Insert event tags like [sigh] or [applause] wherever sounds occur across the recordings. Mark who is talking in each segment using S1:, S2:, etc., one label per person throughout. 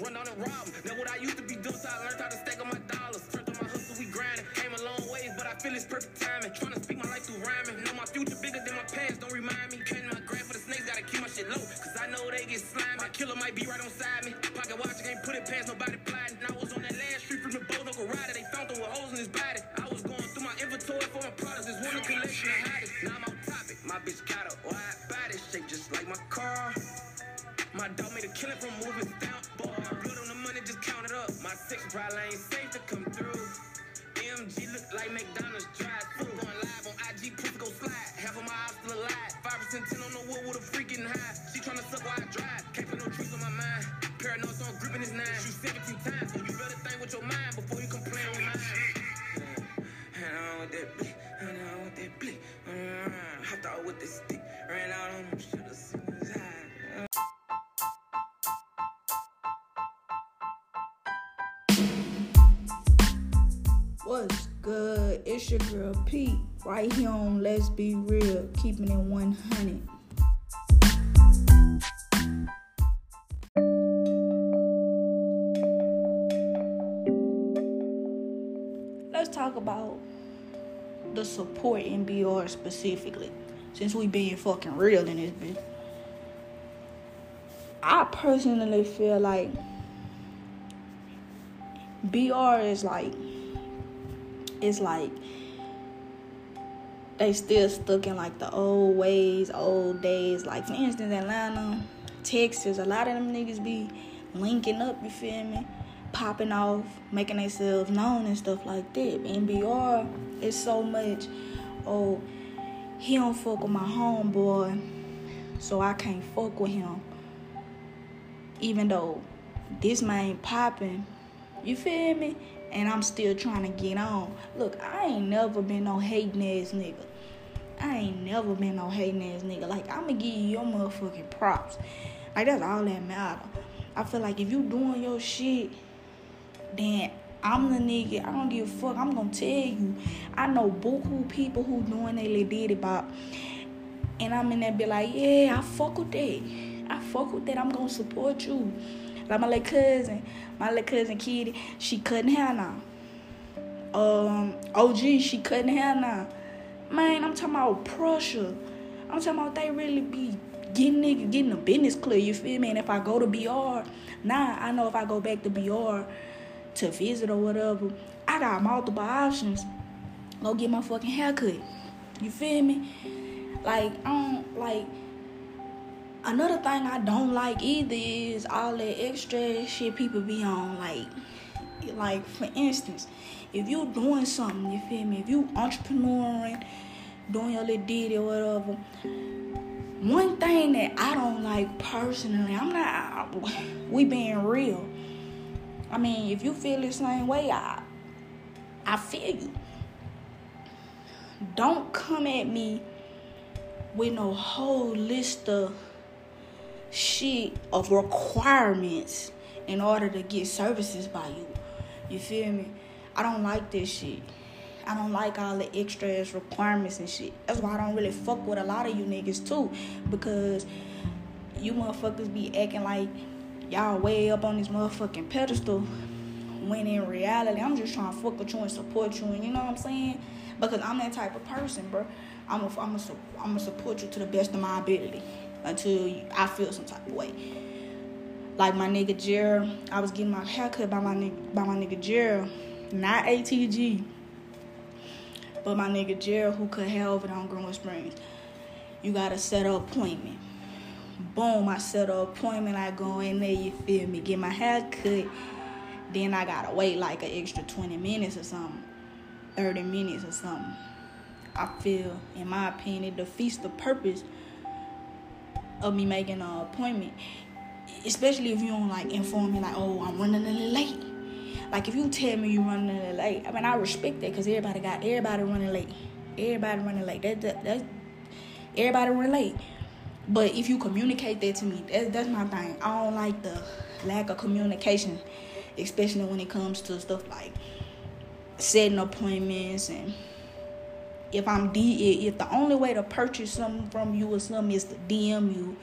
S1: run down and rob. That what I used to be doing, so I learned how to stack on my dollars. Turned on my hustle, we grinding. Came a long ways, but I feel it's perfect timing. Trying to speak my life through rhyming. Know my future bigger than my past, don't remind me. Can't my grand for the snakes, gotta keep my shit low. Cause I know they get slimy. My killer might be right on side me. Pocket watch, can't put it past nobody plotting. I was on that last street from the boat, no rider. They found them with holes in his body. Six probably ain't safe to come through. MG look like McDonald's drive through. Going live on IG, pussy go slide. Half of my eyes still alive. Five percent ten on the wood with a freak getting high. She tryna suck while I drive. Can't put no trees on my mind. Paranoid, so I'm gripping his nine. Shoot 17 times, so you better think with your mind before
S2: It's your girl Pete, right here on Let's Be Real, keeping it 100. Let's talk about the support in BR specifically, since we being fucking real in this bitch. I personally feel like BR is like it's like they still stuck in like the old ways, old days. Like for instance, Atlanta, Texas, a lot of them niggas be linking up. You feel me? Popping off, making themselves known and stuff like that. NBR is so much. Oh, he don't fuck with my homeboy, so I can't fuck with him. Even though this man popping, you feel me? And I'm still trying to get on. Look, I ain't never been no hating ass nigga. I ain't never been no hating ass nigga. Like, I'ma give you your motherfucking props. Like, that's all that matter. I feel like if you doing your shit, then I'm the nigga. I don't give a fuck. I'm gonna tell you. I know buku people who doing they little diddy bop. And I'm in there be like, yeah, I fuck with that. I fuck with that. I'm gonna support you. Like my little cousin, my little cousin Kitty, she cutting hair now. Um, OG, she cutting hair now. Man, I'm talking about pressure. I'm talking about they really be getting nigga, getting the business clear. You feel me? And if I go to BR, nah, I know if I go back to BR to visit or whatever, I got multiple options. Go get my fucking haircut. You feel me? Like I don't like. Another thing I don't like either is all that extra shit people be on. Like, like for instance, if you doing something, you feel me? If you entrepreneuring, doing your little deed or whatever. One thing that I don't like personally, I'm not. [laughs] We being real. I mean, if you feel the same way, I, I feel you. Don't come at me with no whole list of shit of requirements in order to get services by you. You feel me? I don't like this shit. I don't like all the extra ass requirements and shit. That's why I don't really fuck with a lot of you niggas too. Because you motherfuckers be acting like y'all way up on this motherfucking pedestal. When in reality, I'm just trying to fuck with you and support you. And you know what I'm saying? Because I'm that type of person, bro. I'm a, I'm a, I'm gonna support you to the best of my ability until I feel some type of way. Like my nigga Gerald, I was getting my haircut by my nigga, by my nigga Gerald, not ATG, but my nigga Gerald who cut hair over on Greenwell Springs. You gotta set an appointment. Boom, I set an appointment. I go in there, you feel me? Get my hair cut. Then I gotta wait like an extra 20 minutes or something, 30 minutes or something. I feel, in my opinion, it defeats the purpose of me making an appointment. Especially if you don't like inform me like, oh, I'm running a little late. Like if you tell me you're running a little late, I mean I respect that because everybody got everybody running late. Everybody running late. That, that that's everybody running late. But if you communicate that to me, that's my thing. I don't like the lack of communication, especially when it comes to stuff like setting appointments and if I'm D if the only way to purchase something from you or something is to DM you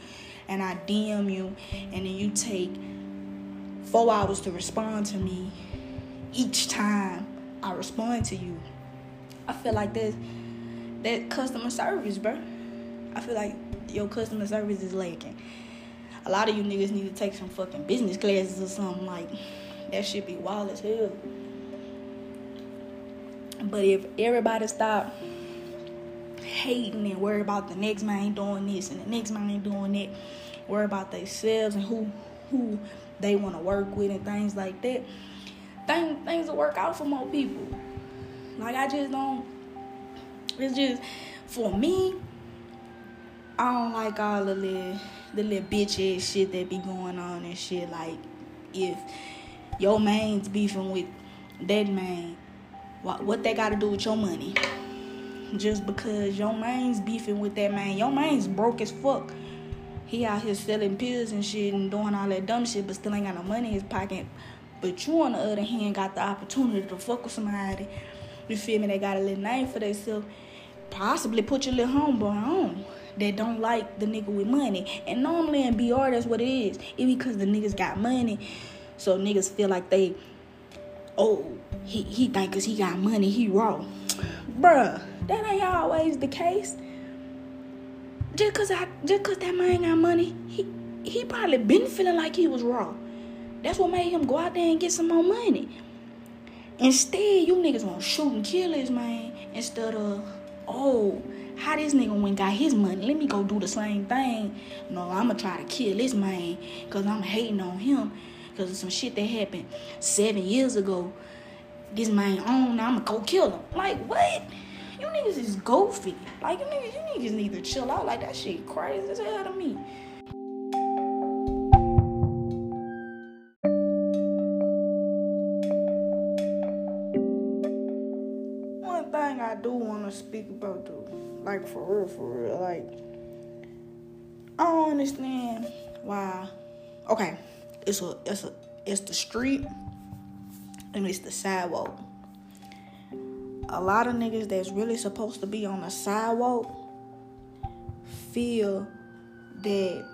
S2: and I DM you and then you take four hours to respond to me each time I respond to you. I feel like that that customer service, bro. I feel like your customer service is lacking. A lot of you niggas need to take some fucking business classes or something like that should be wild as hell. But if everybody stop hating and worry about the next man doing this and the next man doing that, worry about themselves and who who they want to work with and things like that, things things will work out for more people. Like I just don't. It's just for me. I don't like all the little the little bitch ass shit that be going on and shit. Like if your man's beefing with that man, what what they got to do with your money? Just because your man's beefing with that man, your man's broke as fuck. He out here selling pills and shit and doing all that dumb shit, but still ain't got no money in his pocket. But you, on the other hand, got the opportunity to fuck with somebody. You feel me? They got a little name for themselves. Possibly put your little homeboy on that don't like the nigga with money. And normally in BR, that's what it is. It because the niggas got money. So niggas feel like they, oh, he, he think cause he got money, he raw. Bruh, that ain't always the case. Just cause I just cause that man got money, he he probably been feeling like he was raw. That's what made him go out there and get some more money. Instead, you niggas wanna shoot and kill this man instead of, oh, how this nigga went got his money? Let me go do the same thing. No, I'ma try to kill this man because I'm hating on him because of some shit that happened seven years ago. This man Now I'ma go kill him. Like, what? You niggas is goofy. Like, you niggas, you niggas need to chill out. Like, that shit crazy as hell to me. One thing I do want to speak about, though, like, for real, for real, like, I don't understand why. Okay, it's a, it's a, it's the street, and it's the sidewalk. A lot of niggas that's really supposed to be on the sidewalk feel that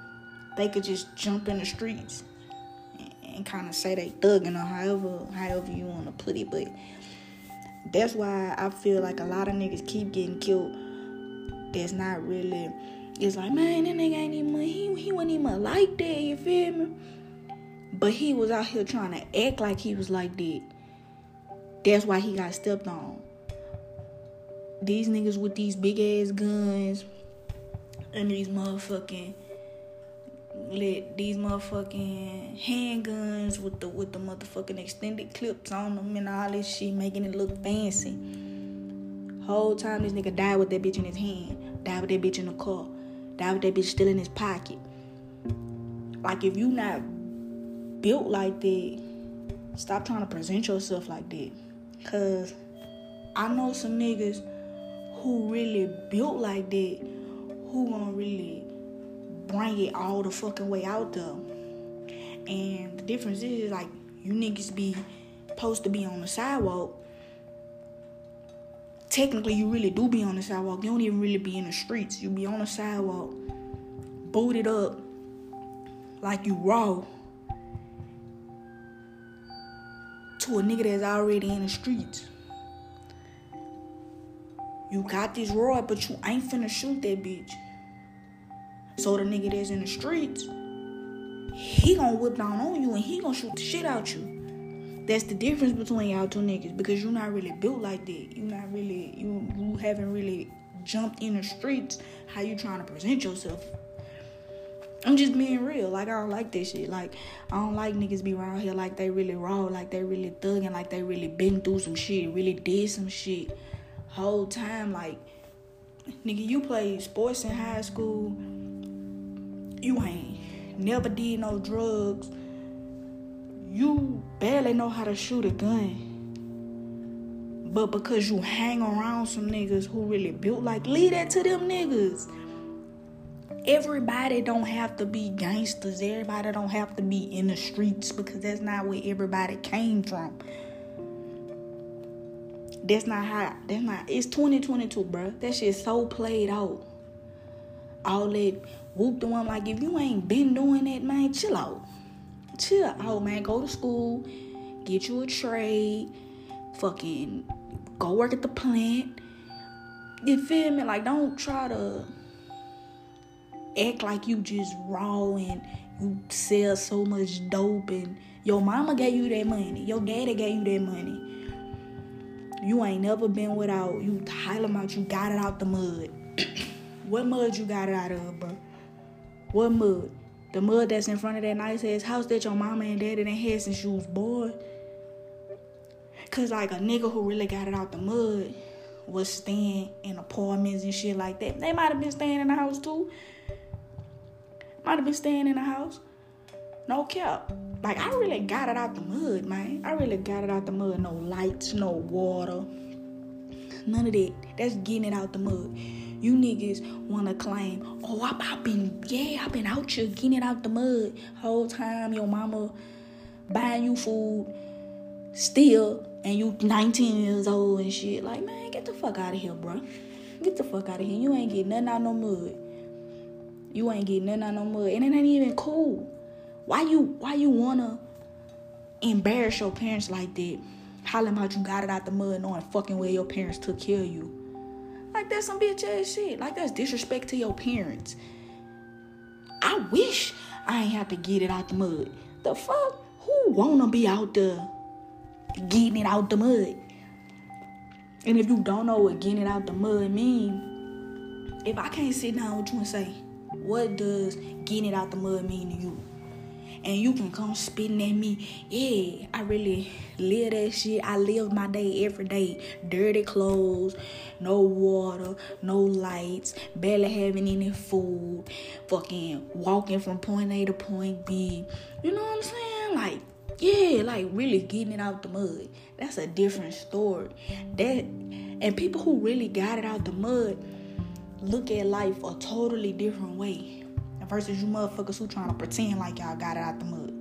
S2: they could just jump in the streets and, kind of say they thugging or however however you want to put it but that's why I feel like a lot of niggas keep getting killed. That's not really it's like man that nigga ain't even he, he wasn't even like that you feel me but he was out here trying to act like he was like that that's why he got stepped on these niggas with these big ass guns and these motherfucking let these motherfucking handguns with the with the motherfucking extended clips on them and all this shit making it look fancy. Whole time this nigga died with that bitch in his hand, died with that bitch in the car, died with that bitch still in his pocket. Like if you not built like that, stop trying to present yourself like that. Cause I know some niggas who really built like that, who gonna really bring it all the fucking way out there. And the difference is like you niggas be supposed to be on the sidewalk. Technically, you really do be on the sidewalk. You don't even really be in the streets. You be on the sidewalk, booted up, like you raw, to a nigga that's already in the streets. You got this rod, but you ain't finna shoot that bitch. So the nigga that's in the streets, he gonna whip down on you and he gonna shoot the shit out you. That's the difference between y'all two niggas because you're not really built like that. You're not really you you haven't really jumped in the streets. How you trying to present yourself? I'm just being real. Like I don't like this shit. Like I don't like niggas be around here like they really raw, like they really thugging, like they really been through some shit, really did some shit whole time like nigga you played sports in high school you ain't never did no drugs you barely know how to shoot a gun but because you hang around some niggas who really built like leave that to them niggas everybody don't have to be gangsters everybody don't have to be in the streets because that's not where everybody came from that's not how. That's not. It's 2022, bro. That shit so played out. All that whoop the one like if you ain't been doing that, man, chill out. chill out, man. Go to school, get you a trade, fucking go work at the plant. You feel me? Like, don't try to act like you just raw and you sell so much dope and your mama gave you that money, your daddy gave you that money. You ain't never been without. You hollering out, you got it out the mud. [coughs] what mud you got it out of, bro? What mud? The mud that's in front of that nice ass house that your mama and daddy done had since you was born. Cause like a nigga who really got it out the mud was staying in apartments and shit like that. They might have been staying in the house too. Might have been staying in the house. No cap. Like I really got it out the mud, man. I really got it out the mud. No lights, no water. None of that. That's getting it out the mud. You niggas wanna claim, oh, I, I been, yeah, I've been out here getting it out the mud. Whole time your mama buying you food, still, and you 19 years old and shit. Like, man, get the fuck out of here, bro. Get the fuck out of here. You ain't getting nothing out no mud. You ain't getting nothing out no mud, and it ain't even cool. Why you, why you wanna embarrass your parents like that? Hollering about you got it out the mud, knowing fucking where your parents took care of you. Like that's some bitch ass shit. Like that's disrespect to your parents. I wish I ain't have to get it out the mud. The fuck? Who wanna be out there getting it out the mud? And if you don't know what getting it out the mud mean, if I can't sit down with you and say, what does getting it out the mud mean to you? and you can come spitting at me. Yeah, I really live that shit. I live my day every day. Dirty clothes, no water, no lights, barely having any food, fucking walking from point A to point B. You know what I'm saying? Like, yeah, like really getting it out the mud. That's a different story. That and people who really got it out the mud look at life a totally different way versus you motherfuckers who trying to pretend like y'all got it out the mud.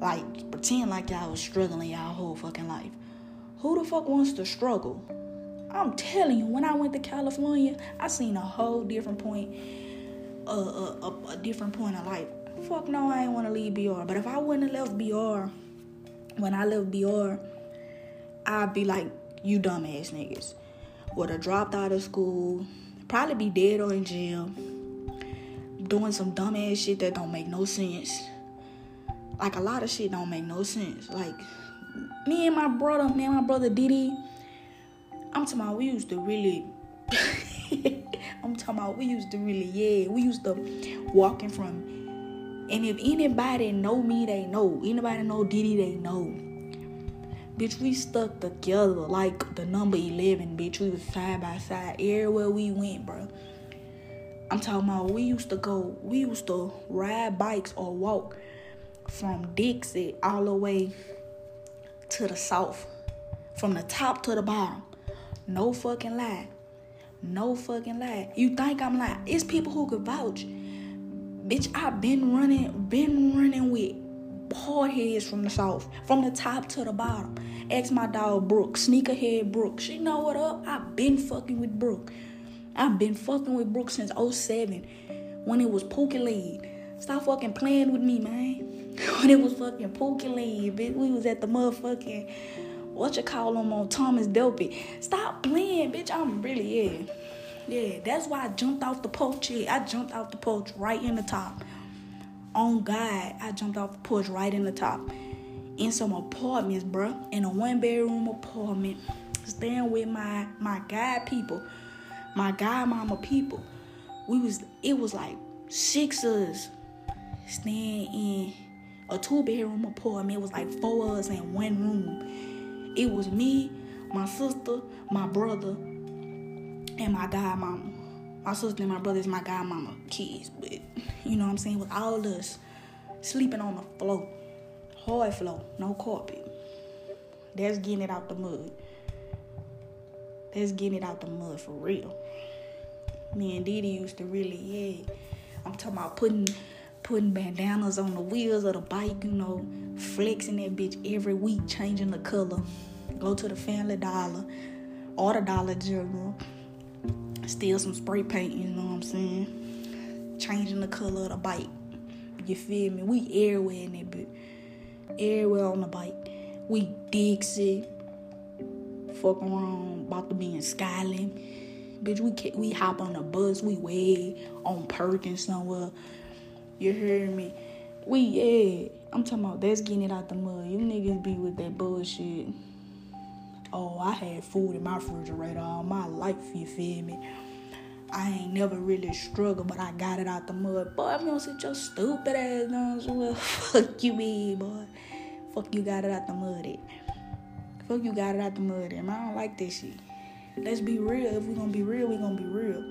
S2: Like pretend like y'all was struggling y'all whole fucking life. Who the fuck wants to struggle? I'm telling you, when I went to California, I seen a whole different point, uh, a, a, a different point of life. Fuck no, I ain't want to leave BR. But if I wouldn't have left BR, when I left BR, I'd be like, you dumbass niggas. Would have dropped out of school, probably be dead or in jail doing some dumbass shit that don't make no sense. Like a lot of shit don't make no sense. Like me and my brother, me and my brother Diddy, I'm talking about we used to really [laughs] I'm talking about we used to really, yeah, we used to walking from and if anybody know me, they know. Anybody know Diddy, they know. Bitch, we stuck together like the number 11, bitch. We was side by side everywhere we went, bro. I'm talking about we used to go, we used to ride bikes or walk from Dixie all the way to the south, from the top to the bottom. No fucking lie. No fucking lie. You think I'm lying? It's people who could vouch. Bitch, I've been running, been running with hard heads from the south, from the top to the bottom. Ask my dog Brooke, sneakerhead Brooke. She know what up. I've been fucking with Brooke. I've been fucking with Brooke since 07 when it was Pookie League. Stop fucking playing with me, man. [laughs] When it was fucking Pookie League, bitch. We was at the motherfucking, what you call them on Thomas Dopey. Stop playing, bitch. I'm really, yeah. Yeah, that's why I jumped off the porch. Yeah, I jumped off the porch right in the top. On God, I jumped off the porch right in the top. In some apartments, bro. In a one bedroom apartment. Staying with my my guy people my guy godmama people. We was it was like six of us staying in a two bedroom apartment. It was like four of us in one room. It was me, my sister, my brother, and my guy godmama. My sister and my brother is my guy godmama kids, but you know what I'm saying? With all us sleeping on the floor. Hard floor, no carpet. That's getting it out the mud. That's getting it out the mud for real. Me and Didi used to really, yeah. I'm talking about putting putting bandanas on the wheels of the bike, you know, flexing that bitch every week, changing the color. Go to the Family Dollar or the Dollar General, steal some spray paint, you know what I'm saying? Changing the color of the bike. You feel me? We everywhere in that bitch. Everywhere on the bike. We Dixie. Fuck around, about to be in Skyland. Bitch, we we hop on the bus, we way on Perkins somewhere. You hear me? We yeah. I'm talking about that's getting it out the mud. You niggas be with that bullshit. Oh, I had food in my refrigerator all my life, you feel me? I ain't never really struggled, but I got it out the mud. Boy, I'm gonna sit your stupid ass down somewhere. [laughs] Fuck you, me, boy. Fuck you got it out the mud it. Fuck you got it out the mud it. I don't like this shit. Let's be real. If we gonna be real, we gonna be real.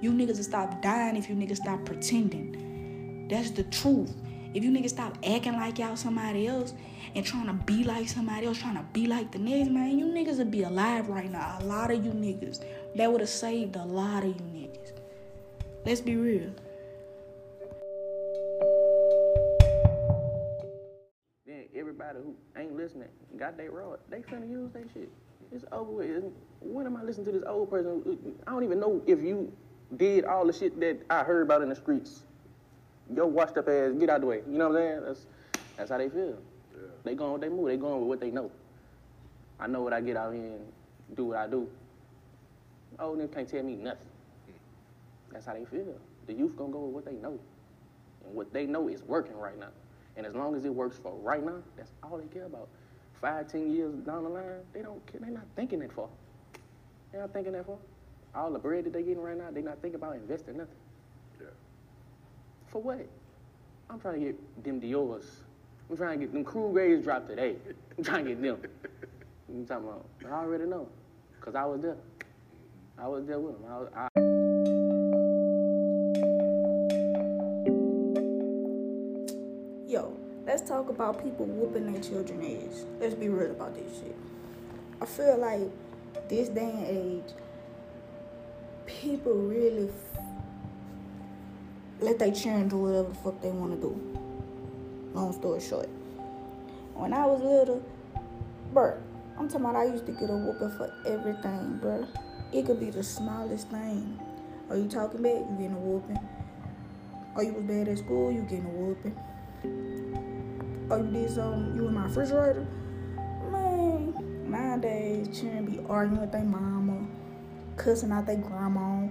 S2: You niggas will stop dying if you niggas stop pretending. That's the truth. If you niggas stop acting like y'all somebody else and trying to be like somebody else, trying to be like the next man, you niggas would be alive right now. A lot of you niggas. That would have saved a lot of you niggas. Let's be real.
S3: Then everybody who ain't listening got their rod. They finna use that shit. It's over with. When am I listening to this old person? I don't even know if you did all the shit that I heard about in the streets yo washed up ass, get out the way. You know what I'm saying? That's that's how they feel. Yeah. They going with they move. They going with what they know. I know what I get out here and do what I do. Oh, them can't tell me nothing. Hmm. That's how they feel. The youth gonna go with what they know. And what they know is working right now. And as long as it works for right now, that's all they care about. Five, ten years down the line, they don't care. They're not thinking that far. They're not thinking that far. All the bread that they getting right now, they not thinking about investing nothing. Yeah. For what? I'm trying to get them Dior's. I'm trying to get them crew grades dropped today. I'm trying to get them. [laughs] I'm talking about, But I already know, because I was there. I was there with them. I was, I...
S2: Yo, let's talk about people whooping their children ass. Let's be real about this shit. I feel like this day and age, people really let their children do whatever the fuck they want to do. Long story short. When I was little, bruh, I'm talking about I used to get a whooping for everything, bruh. It could be the smallest thing. Are you talking bad? You getting a whooping. Are you was bad at school? You getting a whooping. Are you did something? Um, you in my refrigerator? Man, nowadays, children be arguing with their mama, cussing out their grandma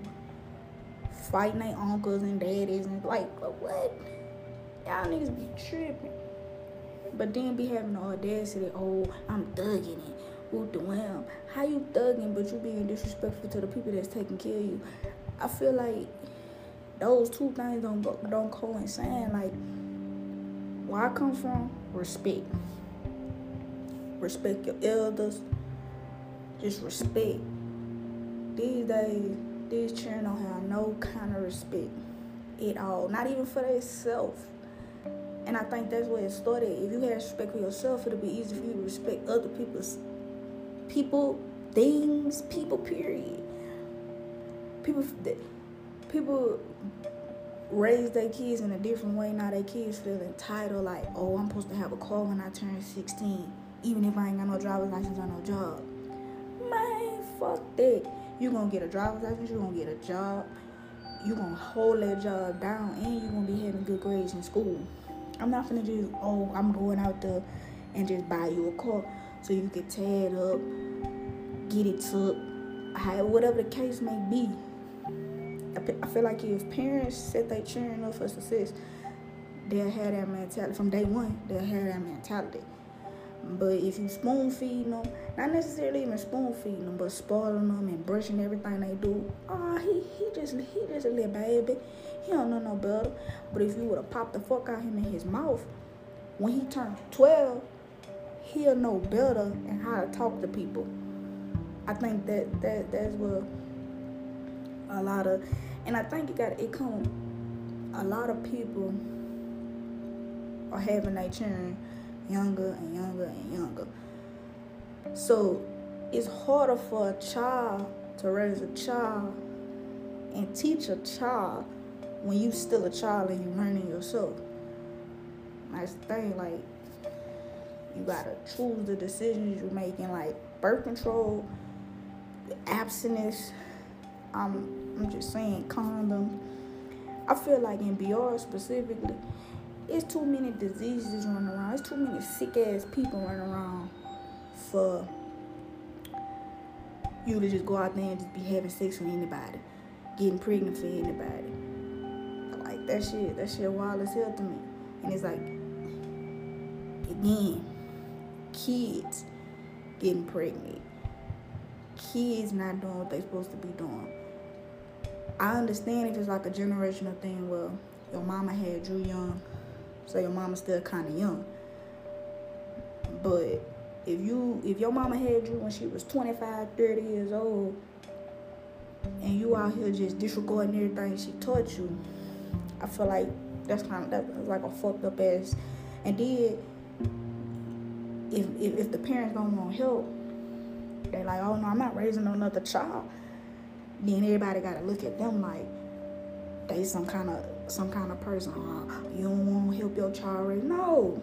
S2: fighting their uncles and daddies and like what? Y'all niggas be tripping. But then be having the audacity, oh, I'm thugging it. Whoop the wham. How you thugging but you being disrespectful to the people that's taking care of you? I feel like those two things don't go, don't coincide. Like where I come from, respect. Respect your elders. Just respect. These days these children don't have no kind of respect at all, not even for themselves. And I think that's where it started. If you have respect for yourself, it'll be easy for you to respect other people's people, things, people. Period. People, people raise their kids in a different way. Now their kids feel entitled, like, oh, I'm supposed to have a car when I turn 16, even if I ain't got no driver's license or no job. Man, fuck that you're gonna get a driver's license, you're gonna get a job, you're gonna hold that job down, and you're gonna be having good grades in school. I'm not gonna just, oh, I'm going out there and just buy you a car so you can tear it up, get it took, whatever the case may be. I feel like if parents set their children up for success, they'll have that mentality from day one. They'll have that mentality. But if you spoon feeding them, not necessarily even spoon feeding them, but spoiling them and brushing everything they do, oh, he he just he just a little baby. He don't know no better. But if you would have popped the fuck out him in his mouth, when he turned twelve, he'll know better and how to talk to people. I think that that that's what a lot of, and I think it got it come. A lot of people are having their children younger and younger and younger. So it's harder for a child to raise a child and teach a child when you still a child and you learning yourself. That's the thing, like you gotta choose the decisions you're making, like birth control, abstinence. I'm I'm just saying condom. I feel like in BR specifically, it's too many diseases running around. It's too many sick ass people running around for you to just go out there and just be having sex with anybody, getting pregnant for anybody. Like that shit, that shit wild as hell to me. And it's like, again, kids getting pregnant, kids not doing what they're supposed to be doing. I understand if it's like a generational thing where your mama had you young, so your mama's still kind of young. But if you if your mama had you when she was 25 30 years old and you out here just disregarding everything she taught you i feel like that's kind of that's like a fucked up ass and then if, if, if the parents don't want help they're like oh no i'm not raising another child then everybody gotta look at them like they some kind of some kind of person oh, you don't want to help your child raise no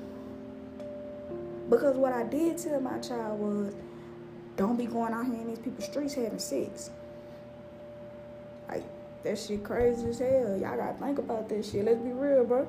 S2: because what I did tell my child was, don't be going out here in these people's streets having sex. Like, that shit crazy as hell. Y'all gotta think about that shit. Let's be real, bro.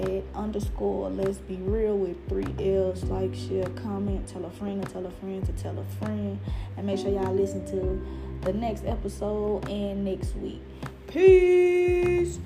S2: at underscore Let's Be Real with three L's. Like, share, comment, tell a friend to tell a friend to tell a friend. And make sure y'all listen to the next episode and next week. Peace.